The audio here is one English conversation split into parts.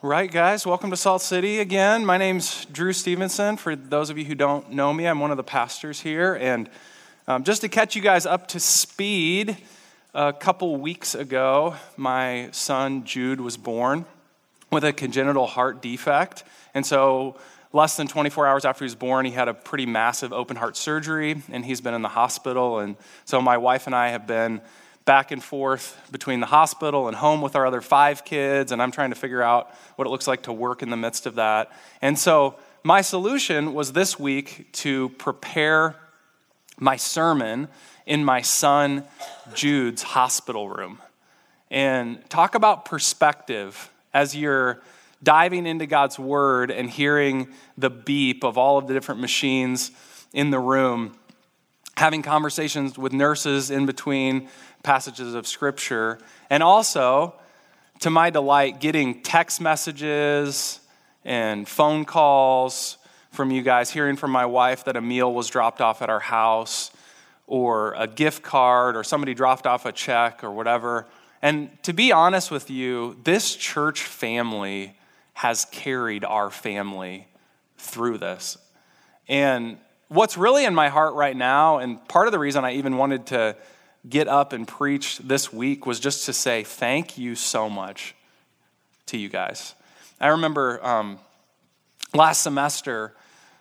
Right, guys, welcome to Salt City again. My name's Drew Stevenson. For those of you who don't know me, I'm one of the pastors here. And um, just to catch you guys up to speed, a couple weeks ago, my son Jude was born with a congenital heart defect. And so, less than 24 hours after he was born, he had a pretty massive open heart surgery, and he's been in the hospital. And so, my wife and I have been back and forth between the hospital and home with our other five kids, and I'm trying to figure out what it looks like to work in the midst of that. And so, my solution was this week to prepare my sermon in my son Jude's hospital room. And talk about perspective as you're diving into God's word and hearing the beep of all of the different machines in the room, having conversations with nurses in between passages of Scripture, and also, to my delight, getting text messages and phone calls from you guys, hearing from my wife that a meal was dropped off at our house, or a gift card, or somebody dropped off a check, or whatever. And to be honest with you, this church family has carried our family through this. And what's really in my heart right now, and part of the reason I even wanted to get up and preach this week was just to say thank you so much to you guys. I remember um, last semester,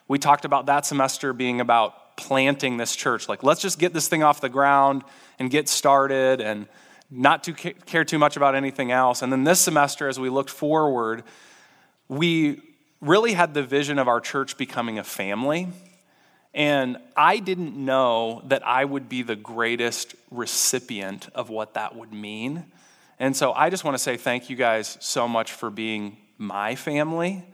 we talked about that semester being about planting this church. Like, let's just get this thing off the ground and get started and not to care too much about anything else. And then this semester, as we looked forward, we really had the vision of our church becoming a family and I didn't know that I would be the greatest recipient of what that would mean. And so I just want to say thank you guys so much for being my family.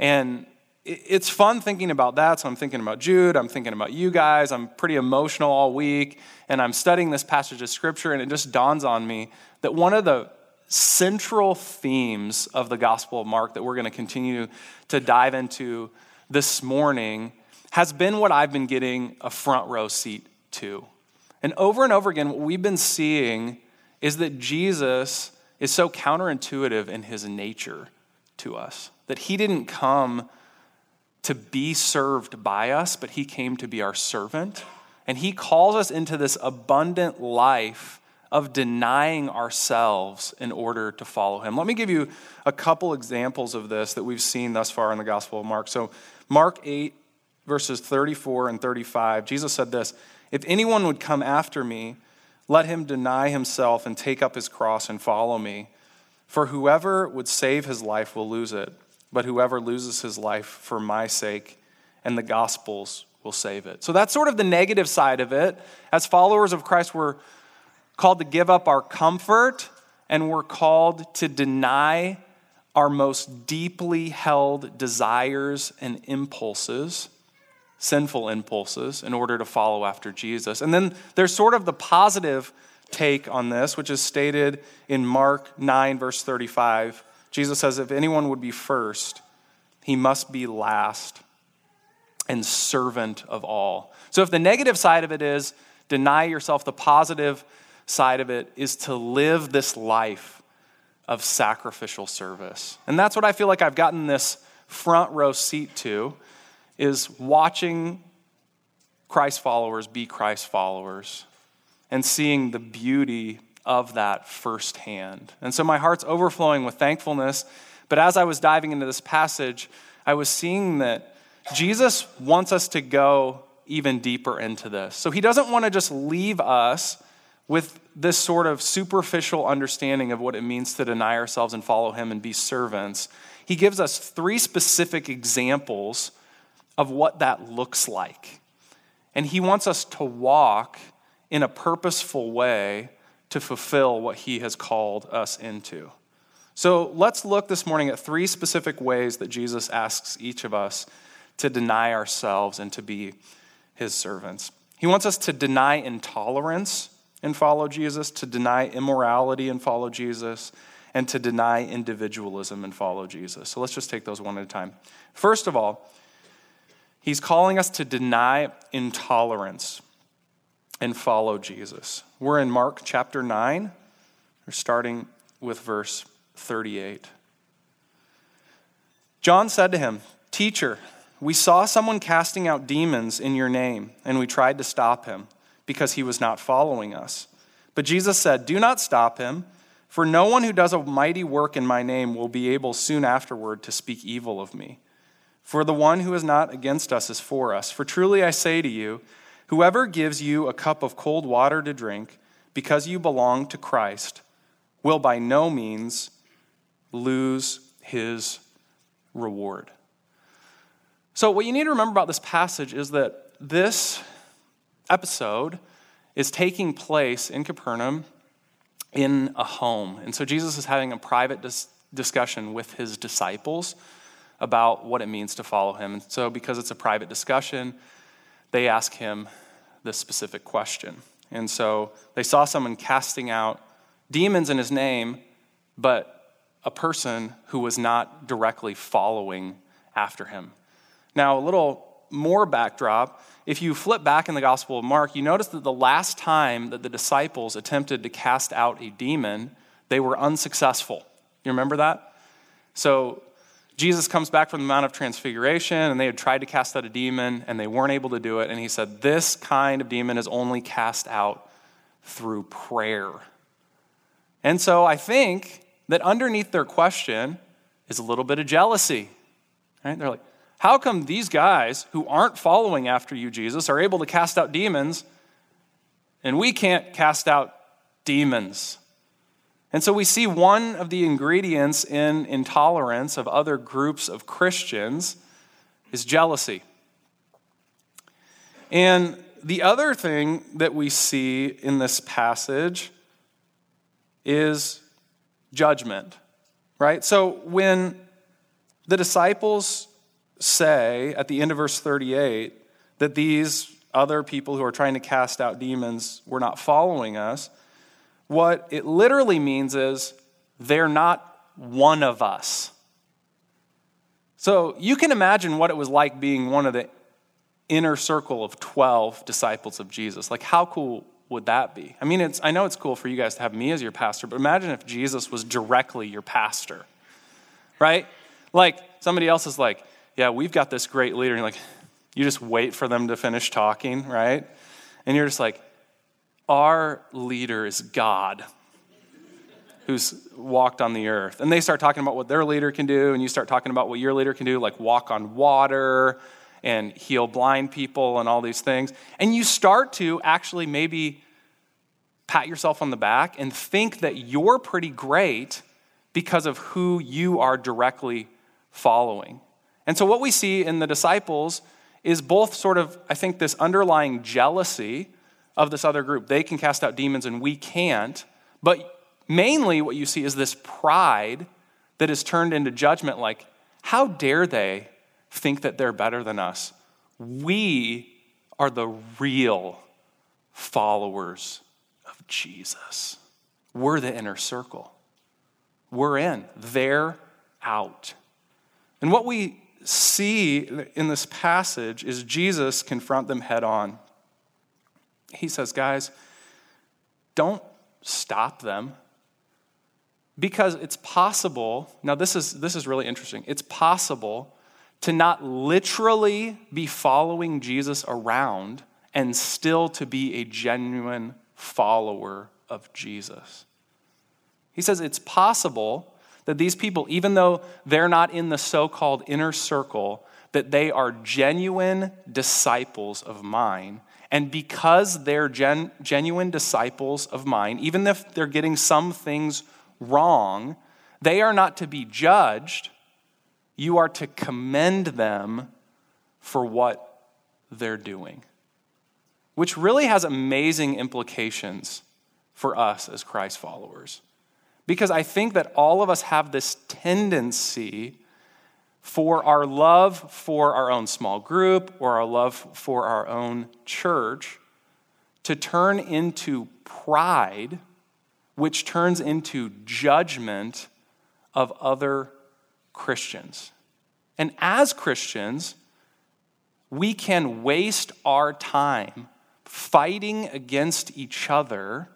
And it's fun thinking about that. So I'm thinking about Jude, I'm thinking about you guys. I'm pretty emotional all week, and I'm studying this passage of scripture, and it just dawns on me that one of the central themes of the Gospel of Mark that we're going to continue to dive into this morning has been what I've been getting a front row seat to. And over and over again, what we've been seeing is that Jesus is so counterintuitive in his nature to us, that he didn't come to be served by us, but he came to be our servant. And he calls us into this abundant life of denying ourselves in order to follow him. Let me give you a couple examples of this that we've seen thus far in the Gospel of Mark. So, Mark 8, verses 34 and 35, Jesus said this If anyone would come after me, let him deny himself and take up his cross and follow me. For whoever would save his life will lose it, but whoever loses his life for my sake and the gospel's will save it. So that's sort of the negative side of it. As followers of Christ, we're called to give up our comfort and we're called to deny our most deeply held desires and impulses sinful impulses in order to follow after Jesus. And then there's sort of the positive take on this, which is stated in Mark 9, verse 35. Jesus says, If anyone would be first, he must be last and servant of all. So if the negative side of it is deny yourself, the positive side of it is to live this life of sacrificial service. And that's what I feel like I've gotten this front row seat to is watching Christ followers be Christ followers and seeing the beauty of that firsthand. And so my heart's overflowing with thankfulness. But as I was diving into this passage, I was seeing that Jesus wants us to go even deeper into this. So he doesn't want to just leave us with this sort of superficial understanding of what it means to deny ourselves and follow him and be servants. He gives us three specific examples of what that looks like. And He wants us to walk in a purposeful way to fulfill what He has called us into. So let's look this morning at three specific ways that Jesus asks each of us to deny ourselves and to be His servants. He wants us to deny intolerance and follow Jesus, to deny immorality and follow Jesus, and to deny individualism and follow Jesus. So let's just take those one at a time. First of all, He's calling us to deny intolerance and follow Jesus. We're in Mark chapter 9. We're starting with verse 38. John said to him, Teacher, we saw someone casting out demons in your name, and we tried to stop him because he was not following us. But Jesus said, Do not stop him, for no one who does a mighty work in my name will be able soon afterward to speak evil of me. For the one who is not against us is for us. For truly I say to you, whoever gives you a cup of cold water to drink, because you belong to Christ, will by no means lose his reward. So, what you need to remember about this passage is that this episode is taking place in Capernaum in a home. And so, Jesus is having a private dis- discussion with his disciples about what it means to follow him. And so, because it's a private discussion, they ask him this specific question. And so, they saw someone casting out demons in his name, but a person who was not directly following after him. Now, a little more backdrop if you flip back in the Gospel of Mark, you notice that the last time that the disciples attempted to cast out a demon, they were unsuccessful. You remember that? So, Jesus comes back from the Mount of Transfiguration, and they had tried to cast out a demon, and they weren't able to do it. And he said, This kind of demon is only cast out through prayer. And so I think that underneath their question is a little bit of jealousy. Right? They're like, how come these guys who aren't following after you, Jesus, are able to cast out demons and we can't cast out demons? And so we see one of the ingredients in intolerance of other groups of Christians is jealousy. And the other thing that we see in this passage is judgment, right? So when the disciples say at the end of verse 38 that these other people who are trying to cast out demons were not following us, what it literally means is they're not one of us. So you can imagine what it was like being one of the inner circle of 12 disciples of Jesus. Like, how cool would that be? I mean, it's, I know it's cool for you guys to have me as your pastor, but imagine if Jesus was directly your pastor, right? Like, somebody else is like, yeah, we've got this great leader. And like, you just wait for them to finish talking, right? And you're just like, our leader is God who's walked on the earth. And they start talking about what their leader can do, and you start talking about what your leader can do, like walk on water and heal blind people and all these things. And you start to actually maybe pat yourself on the back and think that you're pretty great because of who you are directly following. And so, what we see in the disciples is both sort of, I think, this underlying jealousy of this other group. They can cast out demons and we can't. But mainly, what you see is this pride that is turned into judgment like, how dare they think that they're better than us? We are the real followers of Jesus. We're the inner circle. We're in, they're out. And what we see in this passage is Jesus confront them head on. He says, guys, don't stop them. Because it's possible now this is this is really interesting. It's possible to not literally be following jesus around and still to be a genuine follower of jesus. He says it's possible that these people, even though they're not in the so called inner circle, that they are genuine disciples of mine. And because they're gen- genuine disciples of mine, even if they're getting some things wrong, they are not to be judged. You are to commend them for what they're doing, which really has amazing implications for us as Christ followers. Because I think that all of us have this tendency for our love for our own small group or our love for our own church to turn into pride, which turns into judgment of other Christians. And as Christians, we can waste our time fighting against each other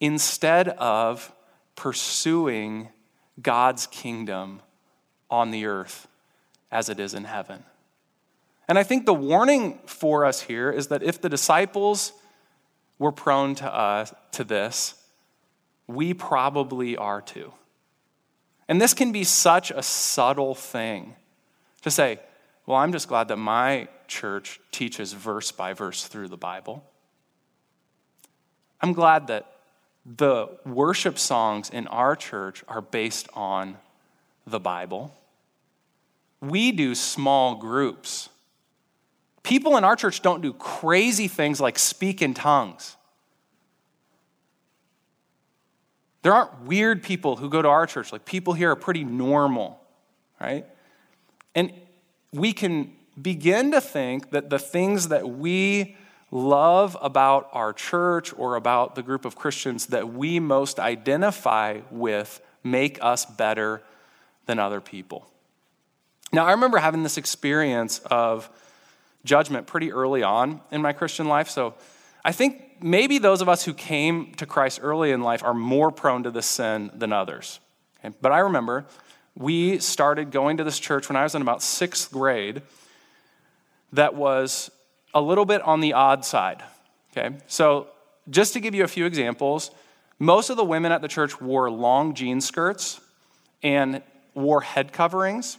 instead of pursuing God's kingdom on the earth as it is in heaven. And I think the warning for us here is that if the disciples were prone to us to this, we probably are too. And this can be such a subtle thing to say, well, I'm just glad that my church teaches verse by verse through the Bible. I'm glad that the worship songs in our church are based on the Bible. We do small groups. People in our church don't do crazy things like speak in tongues. There aren't weird people who go to our church. Like people here are pretty normal, right? And we can begin to think that the things that we love about our church or about the group of Christians that we most identify with make us better than other people. Now, I remember having this experience of judgment pretty early on in my Christian life. So I think maybe those of us who came to Christ early in life are more prone to this sin than others. Okay? But I remember we started going to this church when I was in about sixth grade that was a little bit on the odd side. Okay, so just to give you a few examples, most of the women at the church wore long jean skirts and wore head coverings,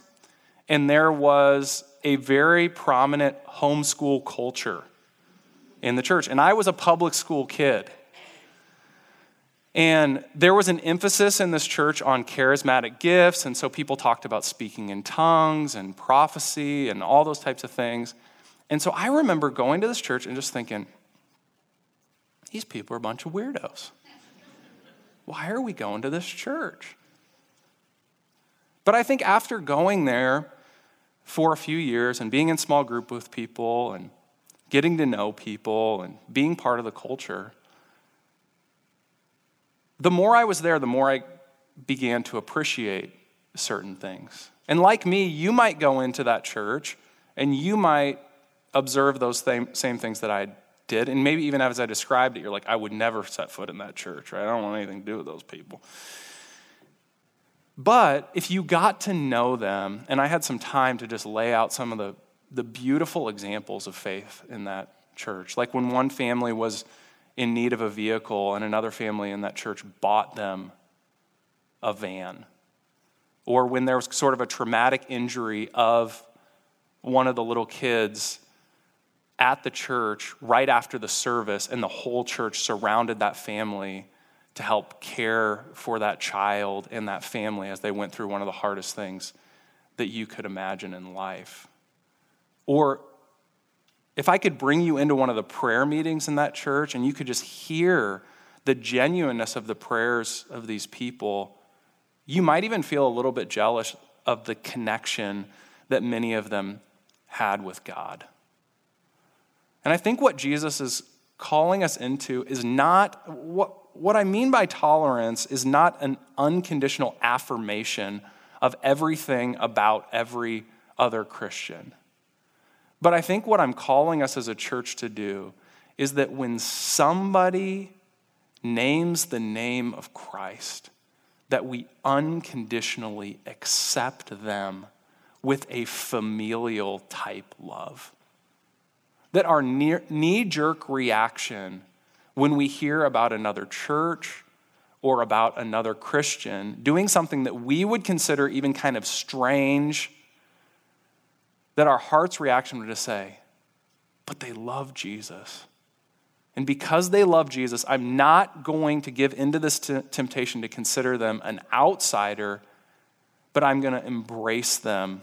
and there was a very prominent homeschool culture in the church. And I was a public school kid. And there was an emphasis in this church on charismatic gifts, and so people talked about speaking in tongues and prophecy and all those types of things. And so I remember going to this church and just thinking, these people are a bunch of weirdos. Why are we going to this church? But I think after going there for a few years and being in small group with people and getting to know people and being part of the culture, the more I was there, the more I began to appreciate certain things. And like me, you might go into that church and you might observe those same, things that I did. And maybe even as I described it, you're like, I would never set foot in that church, right? I don't want anything to do with those people. But if you got to know them, and I had some time to just lay out some of the, the beautiful examples of faith in that church, like when one family was in need of a vehicle and another family in that church bought them a van, or when there was sort of a traumatic injury of one of the little kids at the church right after the service, and the whole church surrounded that family to help care for that child and that family as they went through one of the hardest things that you could imagine in life. Or if I could bring you into one of the prayer meetings in that church and you could just hear the genuineness of the prayers of these people, you might even feel a little bit jealous of the connection that many of them had with God. And I think what Jesus is calling us into is not what, what I mean by tolerance is not an unconditional affirmation of everything about every other Christian. But I think what I'm calling us as a church to do is that when somebody names the name of Christ, that we unconditionally accept them with a familial type love that our knee jerk reaction when we hear about another church or about another Christian doing something that we would consider even kind of strange, that our heart's reaction would just say, but they love Jesus. And because they love Jesus, I'm not going to give into this t- temptation to consider them an outsider, but I'm going to embrace them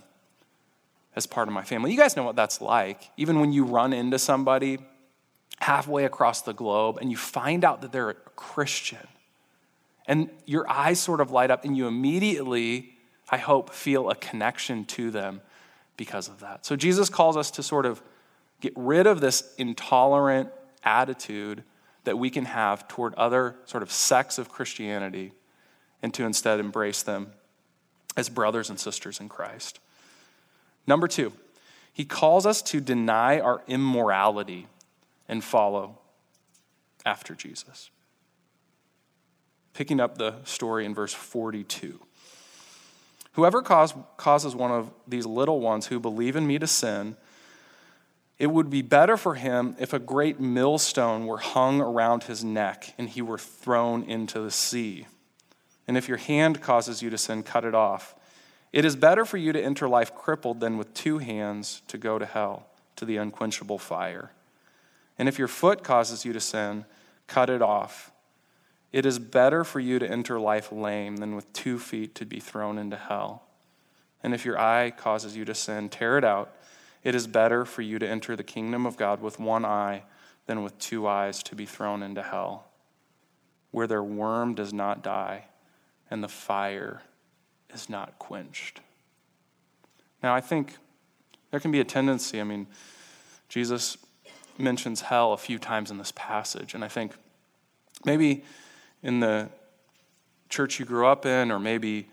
as part of my family. You guys know what that's like. Even when you run into somebody halfway across the globe and you find out that they're a Christian, and your eyes sort of light up, and you immediately, I hope, feel a connection to them because of that. So Jesus calls us to sort of get rid of this intolerant attitude that we can have toward other sort of sects of Christianity and to instead embrace them as brothers and sisters in Christ. Number two, he calls us to deny our immorality and follow after Jesus. Picking up the story in verse 42. Whoever cause, causes one of these little ones who believe in me to sin, it would be better for him if a great millstone were hung around his neck and he were thrown into the sea. And if your hand causes you to sin, cut it off. It is better for you to enter life crippled than with two hands to go to hell, to the unquenchable fire. And if your foot causes you to sin, cut it off. It is better for you to enter life lame than with two feet to be thrown into hell. And if your eye causes you to sin, tear it out. It is better for you to enter the kingdom of God with one eye than with two eyes to be thrown into hell, where their worm does not die and the fire is not quenched. Now, I think there can be a tendency, I mean, Jesus mentions hell a few times in this passage, and I think maybe in the church you grew up in, or maybe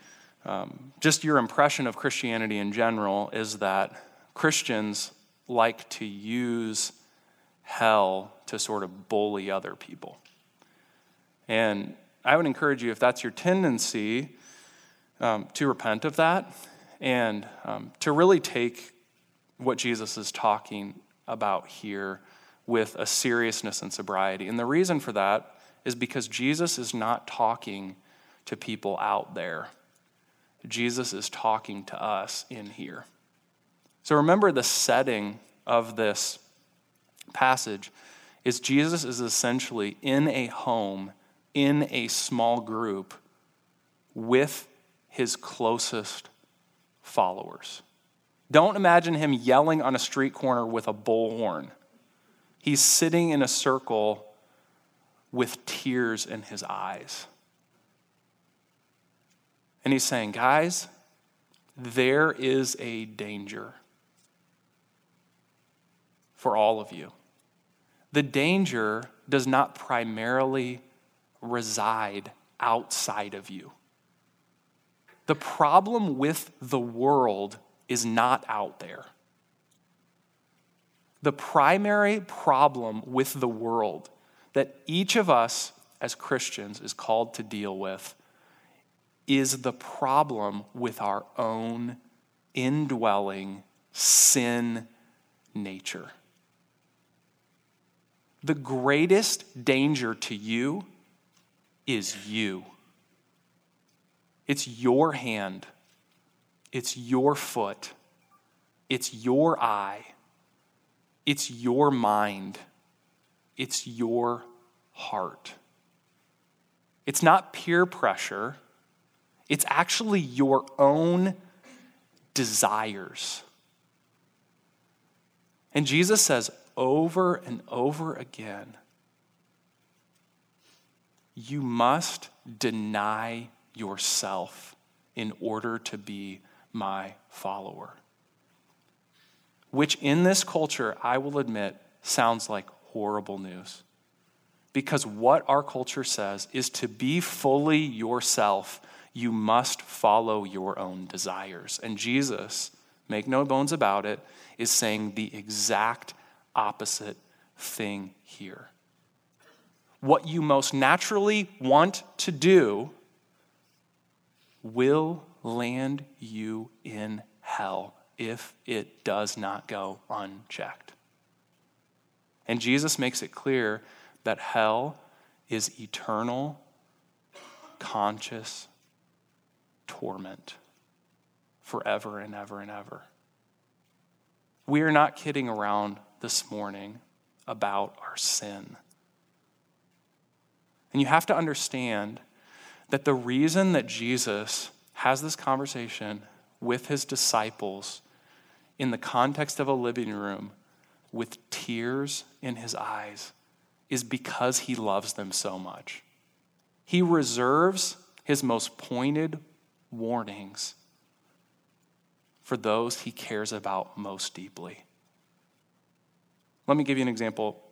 um, just your impression of Christianity in general, is that Christians like to use hell to sort of bully other people. And I would encourage you, if that's your tendency, um, to repent of that and um, to really take what Jesus is talking about here with a seriousness and sobriety. And the reason for that is because Jesus is not talking to people out there, Jesus is talking to us in here. So remember the setting of this passage is Jesus is essentially in a home, in a small group with his closest followers. Don't imagine him yelling on a street corner with a bullhorn. He's sitting in a circle with tears in his eyes. And he's saying, Guys, there is a danger for all of you. The danger does not primarily reside outside of you. The problem with the world is not out there. The primary problem with the world that each of us as Christians is called to deal with is the problem with our own indwelling sin nature. The greatest danger to you is you. It's your hand, it's your foot, it's your eye, it's your mind, it's your heart. It's not peer pressure, it's actually your own desires. And Jesus says over and over again, you must deny yourself in order to be my follower. Which, in this culture, I will admit, sounds like horrible news. Because what our culture says is to be fully yourself, you must follow your own desires. And Jesus, make no bones about it, is saying the exact opposite thing here. What you most naturally want to do will land you in hell if it does not go unchecked. And Jesus makes it clear that hell is eternal, conscious torment forever and ever and ever. We are not kidding around this morning about our sin. And you have to understand that the reason that Jesus has this conversation with his disciples in the context of a living room with tears in his eyes is because he loves them so much. He reserves his most pointed warnings for those he cares about most deeply. Let me give you an example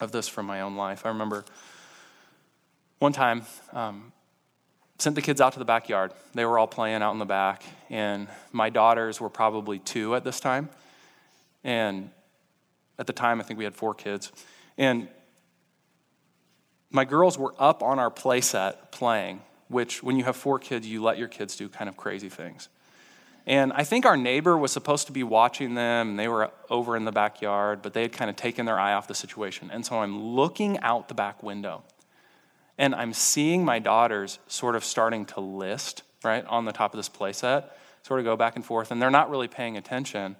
of this from my own life. I remember one time, um, sent the kids out to the backyard. They were all playing out in the back, and my daughters were probably two at this time. And at the time, I think we had four kids. And my girls were up on our playset playing which when you have four kids, you let your kids do kind of crazy things. And I think our neighbor was supposed to be watching them, and they were over in the backyard, but they had kind of taken their eye off the situation. And so I'm looking out the back window, and I'm seeing my daughters sort of starting to list, right, on the top of this playset, sort of go back and forth, and they're not really paying attention.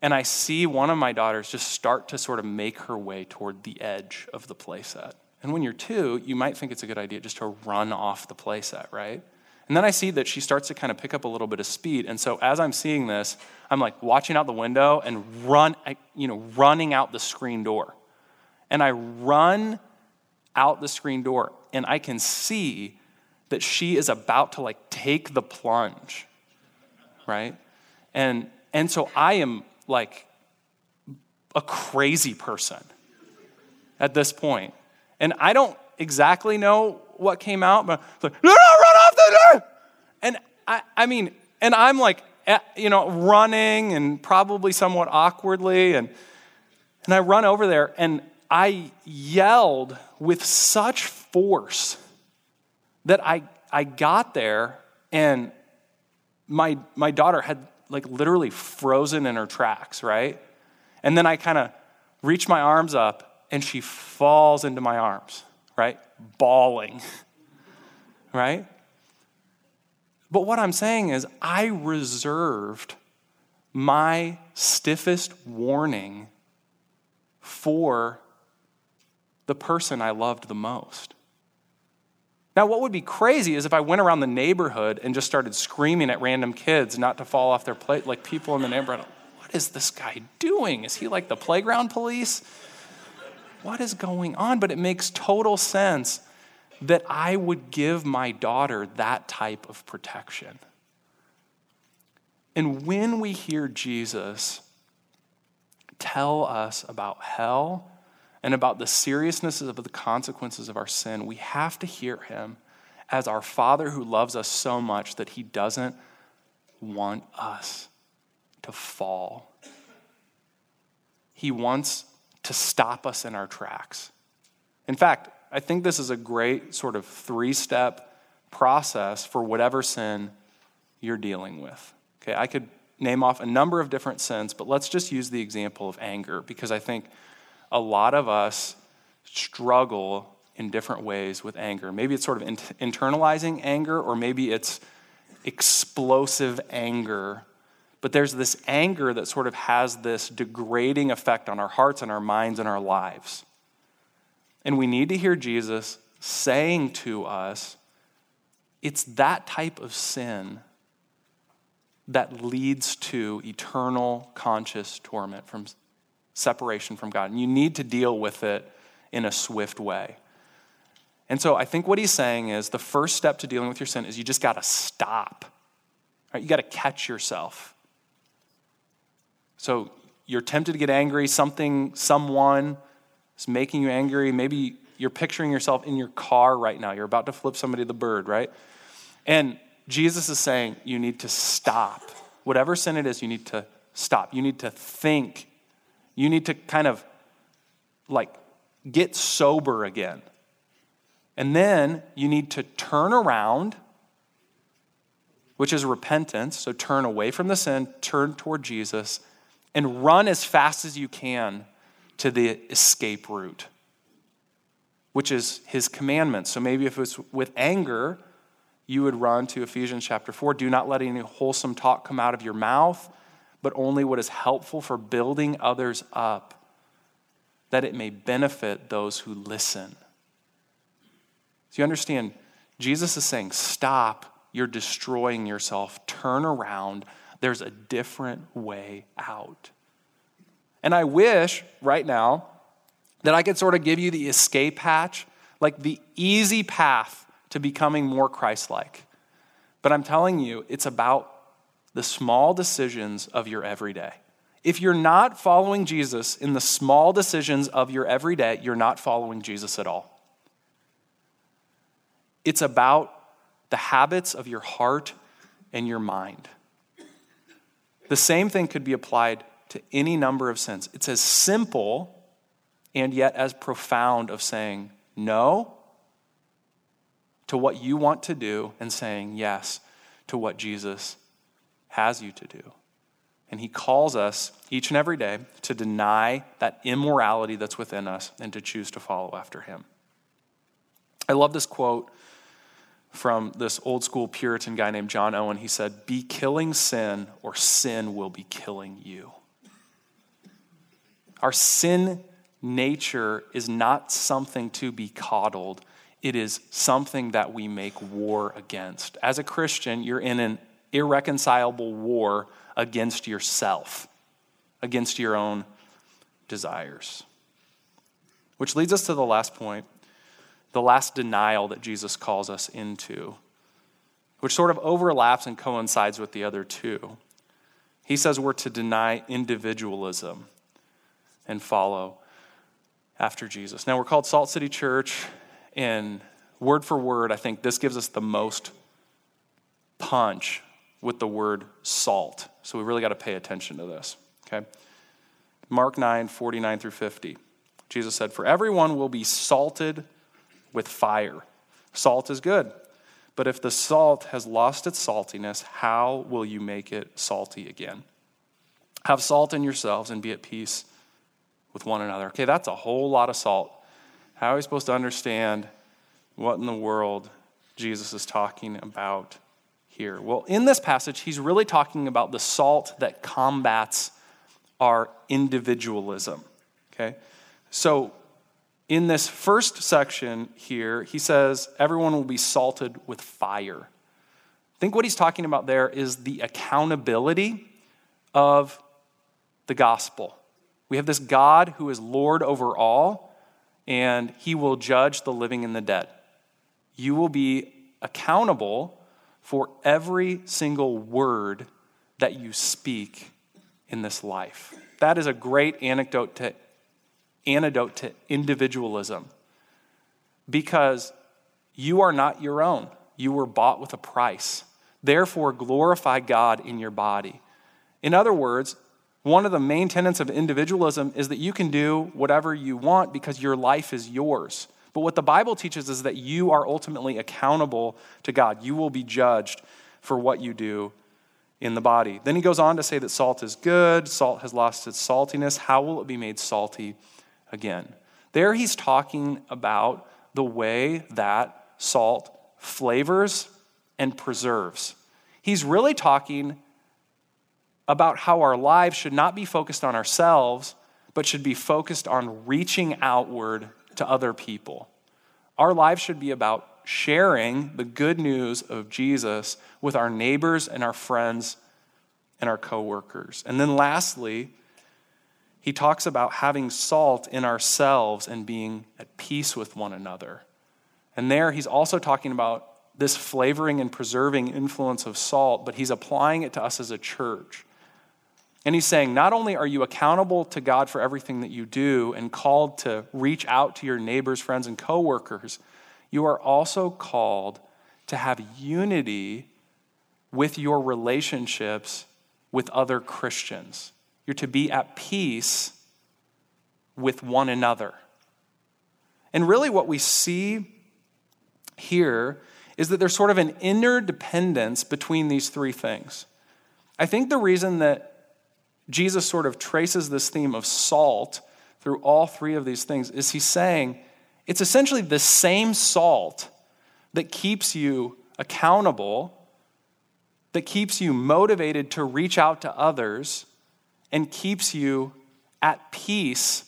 And I see one of my daughters just start to sort of make her way toward the edge of the playset. And when you're two, you might think it's a good idea just to run off the playset, right? And then I see that she starts to kind of pick up a little bit of speed. And so as I'm seeing this, I'm like watching out the window and run, you know, running out the screen door. And I run out the screen door and I can see that she is about to like take the plunge. Right? And and so I am like a crazy person at this point. And I don't exactly know what came out, but like, no, no, run off the door. And I, I mean, and I'm like, you know, running and probably somewhat awkwardly. And, and I run over there and I yelled with such force that I, I got there and my, my daughter had like literally frozen in her tracks, right? And then I kind of reach my arms up and she falls into my arms, right? Bawling, right? But what I'm saying is, I reserved my stiffest warning for the person I loved the most. Now, what would be crazy is if I went around the neighborhood and just started screaming at random kids not to fall off their plate, like people in the neighborhood. What is this guy doing? Is he like the playground police? What is going on? But it makes total sense that I would give my daughter that type of protection. And when we hear Jesus tell us about hell and about the seriousness of the consequences of our sin, we have to hear him as our Father who loves us so much that he doesn't want us to fall. He wants to stop us in our tracks. In fact, I think this is a great sort of three step process for whatever sin you're dealing with. Okay, I could name off a number of different sins, but let's just use the example of anger because I think a lot of us struggle in different ways with anger. Maybe it's sort of internalizing anger, or maybe it's explosive anger. But there's this anger that sort of has this degrading effect on our hearts and our minds and our lives. And we need to hear Jesus saying to us, it's that type of sin that leads to eternal conscious torment from separation from God. And you need to deal with it in a swift way. And so I think what he's saying is the first step to dealing with your sin is you just got to stop. Right? You got to catch yourself. So you're tempted to get angry, something, someone is making you angry. Maybe you're picturing yourself in your car right now. You're about to flip somebody the bird, right? And Jesus is saying you need to stop. Whatever sin it is, you need to stop. You need to think. You need to kind of like get sober again. And then you need to turn around, which is repentance. So turn away from the sin, turn toward Jesus, and run as fast as you can to the escape route, which is his commandments. So maybe if it's with anger, you would run to Ephesians chapter 4. Do not let any wholesome talk come out of your mouth, but only what is helpful for building others up, that it may benefit those who listen. So you understand, Jesus is saying, stop, you're destroying yourself, turn around, there's a different way out. And I wish right now that I could sort of give you the escape hatch, like the easy path to becoming more Christ like. But I'm telling you, it's about the small decisions of your everyday. If you're not following Jesus in the small decisions of your everyday, you're not following Jesus at all. It's about the habits of your heart and your mind. The same thing could be applied to any number of sins. It's as simple and yet as profound of saying no to what you want to do and saying yes to what Jesus has you to do. And he calls us each and every day to deny that immorality that's within us and to choose to follow after him. I love this quote from this old school Puritan guy named John Owen. He said, Be killing sin, or sin will be killing you. Our sin nature is not something to be coddled, it is something that we make war against. As a Christian, you're in an irreconcilable war against yourself, against your own desires. Which leads us to the last point, the last denial that Jesus calls us into, which sort of overlaps and coincides with the other two. He says we're to deny individualism and follow after Jesus. Now, we're called Salt City Church, and word for word, I think this gives us the most punch with the word salt. So we really got to pay attention to this, okay? Mark 9, 49 through 50. Jesus said, For everyone will be salted with fire. Salt is good, but if the salt has lost its saltiness, how will you make it salty again? Have salt in yourselves and be at peace with one another. Okay, that's a whole lot of salt. How are we supposed to understand what in the world Jesus is talking about here? Well, in this passage, he's really talking about the salt that combats our individualism. Okay? So, in this first section here, he says, everyone will be salted with fire. I think what he's talking about there is the accountability of the gospel. We have this God who is Lord over all, and he will judge the living and the dead. You will be accountable for every single word that you speak in this life. That is a great anecdote to antidote to individualism because you are not your own. You were bought with a price. Therefore, glorify God in your body. In other words, one of the main tenets of individualism is that you can do whatever you want because your life is yours. But what the Bible teaches is that you are ultimately accountable to God. You will be judged for what you do in the body. Then he goes on to say that salt is good, salt has lost its saltiness. How will it be made salty again? There he's talking about the way that salt flavors and preserves. He's really talking about how our lives should not be focused on ourselves, but should be focused on reaching outward to other people. Our lives should be about sharing the good news of Jesus with our neighbors and our friends and our coworkers. And then lastly, he talks about having salt in ourselves and being at peace with one another. And there he's also talking about this flavoring and preserving influence of salt, but he's applying it to us as a church. And he's saying, not only are you accountable to God for everything that you do and called to reach out to your neighbors, friends, and coworkers, you are also called to have unity with your relationships with other Christians. You're to be at peace with one another. And really, what we see here is that there's sort of an interdependence between these three things. I think the reason that Jesus sort of traces this theme of salt through all three of these things is he's saying it's essentially the same salt that keeps you accountable, that keeps you motivated to reach out to others, and keeps you at peace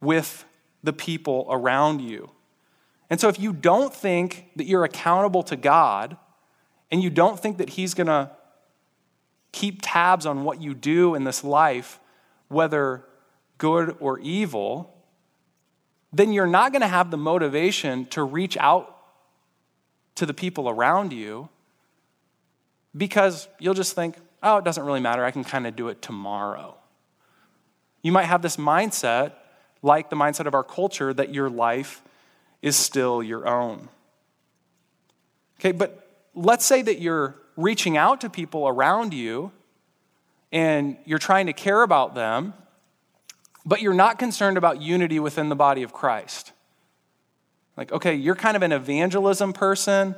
with the people around you. And so, if you don't think that you're accountable to God, and you don't think that He's going to keep tabs on what you do in this life, whether good or evil, then you're not going to have the motivation to reach out to the people around you because you'll just think, oh, it doesn't really matter. I can kind of do it tomorrow. You might have this mindset, like the mindset of our culture, that your life is still your own. Okay, but let's say that you're reaching out to people around you and you're trying to care about them, but you're not concerned about unity within the body of Christ. Like, okay, you're kind of an evangelism person,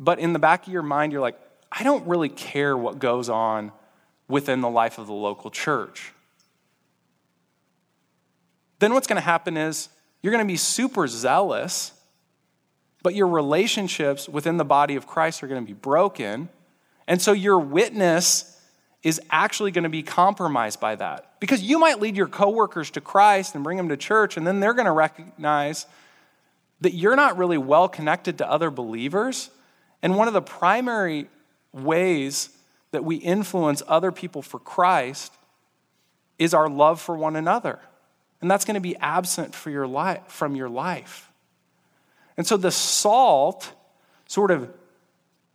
but in the back of your mind, you're like, I don't really care what goes on within the life of the local church. Then what's going to happen is you're going to be super zealous, but your relationships within the body of Christ are going to be broken. And so your witness is actually going to be compromised by that. Because you might lead your coworkers to Christ and bring them to church, and then they're going to recognize that you're not really well connected to other believers. And one of the primary ways that we influence other people for Christ is our love for one another. And that's going to be absent for your life, from your life. And so the salt sort of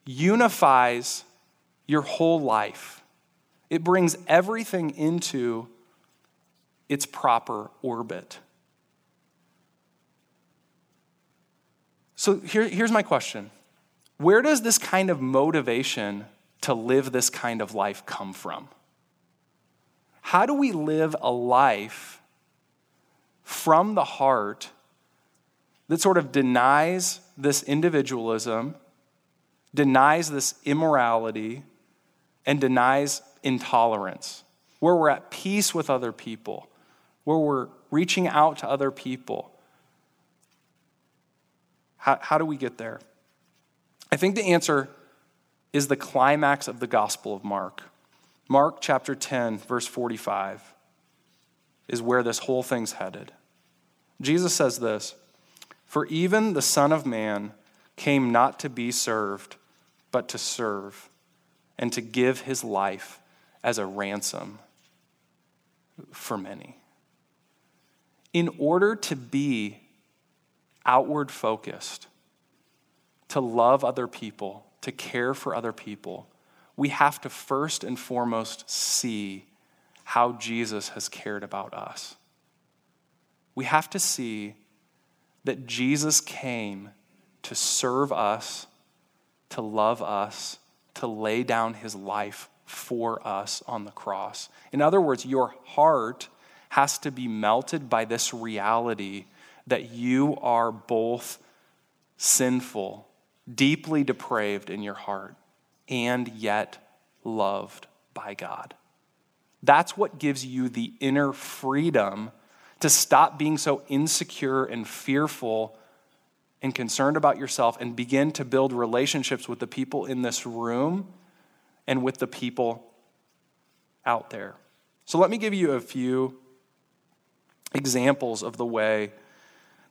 unifies your whole life. It brings everything into its proper orbit. So here, here's my question Where does this kind of motivation to live this kind of life come from? How do we live a life from the heart that sort of denies this individualism, denies this immorality, and denies intolerance, where we're at peace with other people, where we're reaching out to other people. How, how do we get there? I think the answer is the climax of the Gospel of Mark. Mark chapter 10, verse 45 is where this whole thing's headed. Jesus says this For even the Son of Man came not to be served, but to serve, and to give his life as a ransom for many. In order to be outward focused, to love other people, to care for other people, we have to first and foremost see how Jesus has cared about us. We have to see that Jesus came to serve us, to love us, to lay down his life for us on the cross. In other words, your heart has to be melted by this reality that you are both sinful, deeply depraved in your heart, and yet loved by God. That's what gives you the inner freedom to stop being so insecure and fearful and concerned about yourself and begin to build relationships with the people in this room and with the people out there. So, let me give you a few examples of the way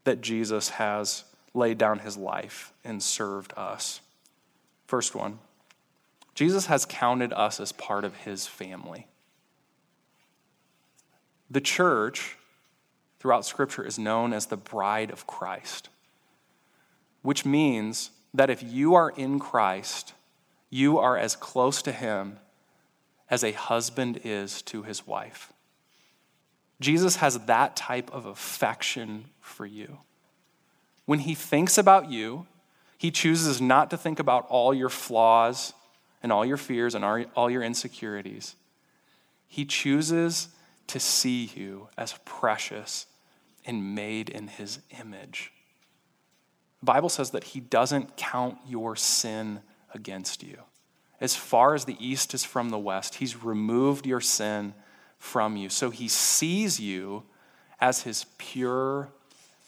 that Jesus has laid down his life and served us. First one Jesus has counted us as part of his family. The church, throughout Scripture, is known as the bride of Christ, which means that if you are in Christ, you are as close to him as a husband is to his wife. Jesus has that type of affection for you. When he thinks about you, he chooses not to think about all your flaws and all your fears and all your insecurities. He chooses to see you as precious and made in his image. The Bible says that he doesn't count your sin against you. As far as the east is from the west, he's removed your sin from you. So he sees you as his pure,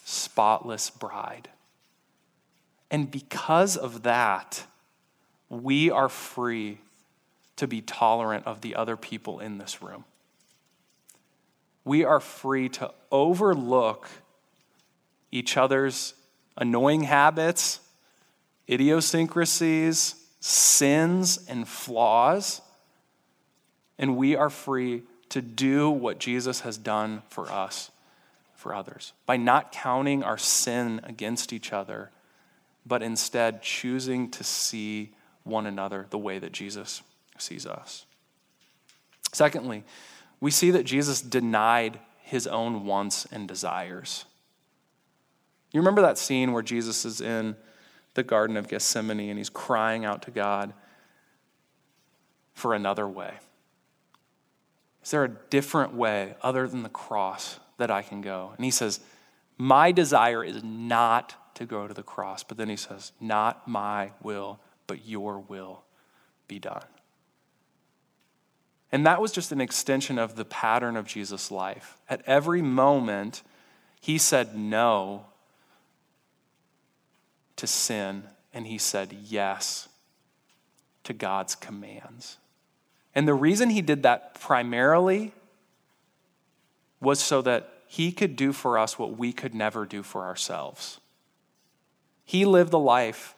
spotless bride. And because of that, we are free to be tolerant of the other people in this room. We are free to overlook each other's annoying habits, idiosyncrasies, sins, and flaws. And we are free to do what Jesus has done for us, for others, by not counting our sin against each other, but instead choosing to see one another the way that Jesus sees us. Secondly, we see that Jesus denied his own wants and desires. You remember that scene where Jesus is in the Garden of Gethsemane and he's crying out to God for another way? Is there a different way other than the cross that I can go? And he says, My desire is not to go to the cross. But then he says, Not my will, but your will be done. And that was just an extension of the pattern of Jesus' life. At every moment, he said no to sin, and he said yes to God's commands. And the reason he did that primarily was so that he could do for us what we could never do for ourselves. He lived the life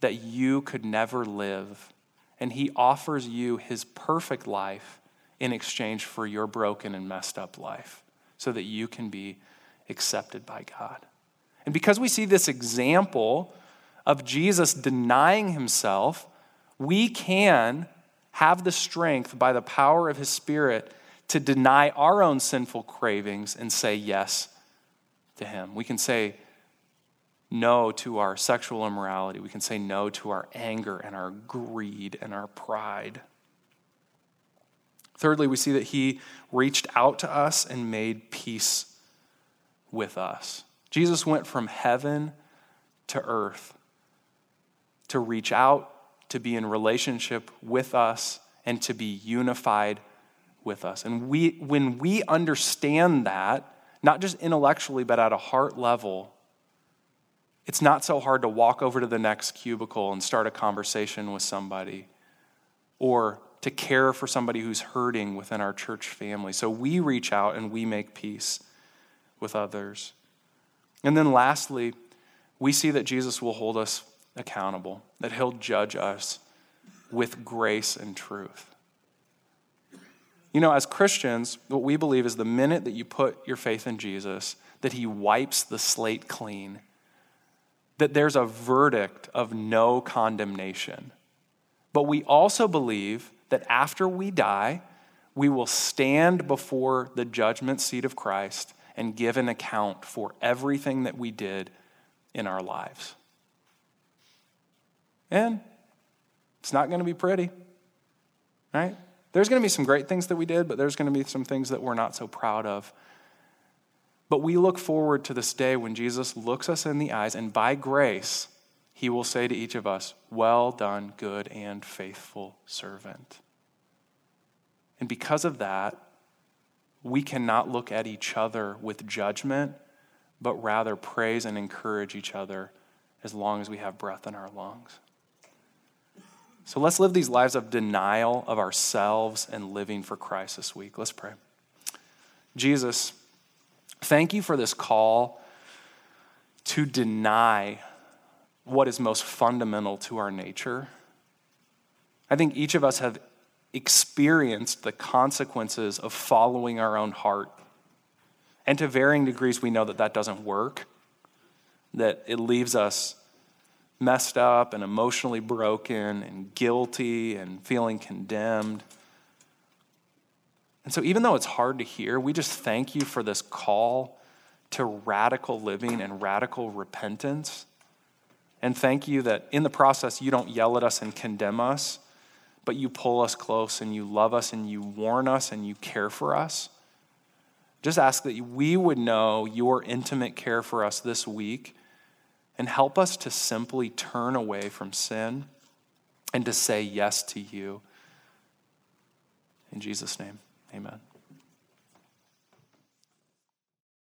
that you could never live, and he offers you his perfect life in exchange for your broken and messed up life so that you can be accepted by God. And because we see this example of Jesus denying himself, we can have the strength by the power of his Spirit to deny our own sinful cravings and say yes to Him. We can say no to our sexual immorality. We can say no to our anger and our greed and our pride. Thirdly, we see that He reached out to us and made peace with us. Jesus went from heaven to earth to reach out, to be in relationship with us, and to be unified with us. And we, when we understand that, not just intellectually, but at a heart level, it's not so hard to walk over to the next cubicle and start a conversation with somebody or to care for somebody who's hurting within our church family. So we reach out and we make peace with others. And then lastly, we see that Jesus will hold us accountable, that he'll judge us with grace and truth. You know, as Christians, what we believe is the minute that you put your faith in Jesus, that he wipes the slate clean, that there's a verdict of no condemnation. But we also believe that after we die, we will stand before the judgment seat of Christ and give an account for everything that we did in our lives. And it's not going to be pretty, right? There's going to be some great things that we did, but there's going to be some things that we're not so proud of. But we look forward to this day when Jesus looks us in the eyes, and by grace, he will say to each of us, Well done, good and faithful servant. And because of that, we cannot look at each other with judgment, but rather praise and encourage each other as long as we have breath in our lungs. So let's live these lives of denial of ourselves and living for Christ this week. Let's pray. Jesus, thank you for this call to deny what is most fundamental to our nature. I think each of us have experienced the consequences of following our own heart. And to varying degrees, we know that that doesn't work, that it leaves us messed up and emotionally broken and guilty and feeling condemned. And so, even though it's hard to hear, we just thank you for this call to radical living and radical repentance. And thank you that in the process, you don't yell at us and condemn us, but you pull us close and you love us and you warn us and you care for us. Just ask that we would know your intimate care for us this week and help us to simply turn away from sin and to say yes to you. In Jesus' name, amen.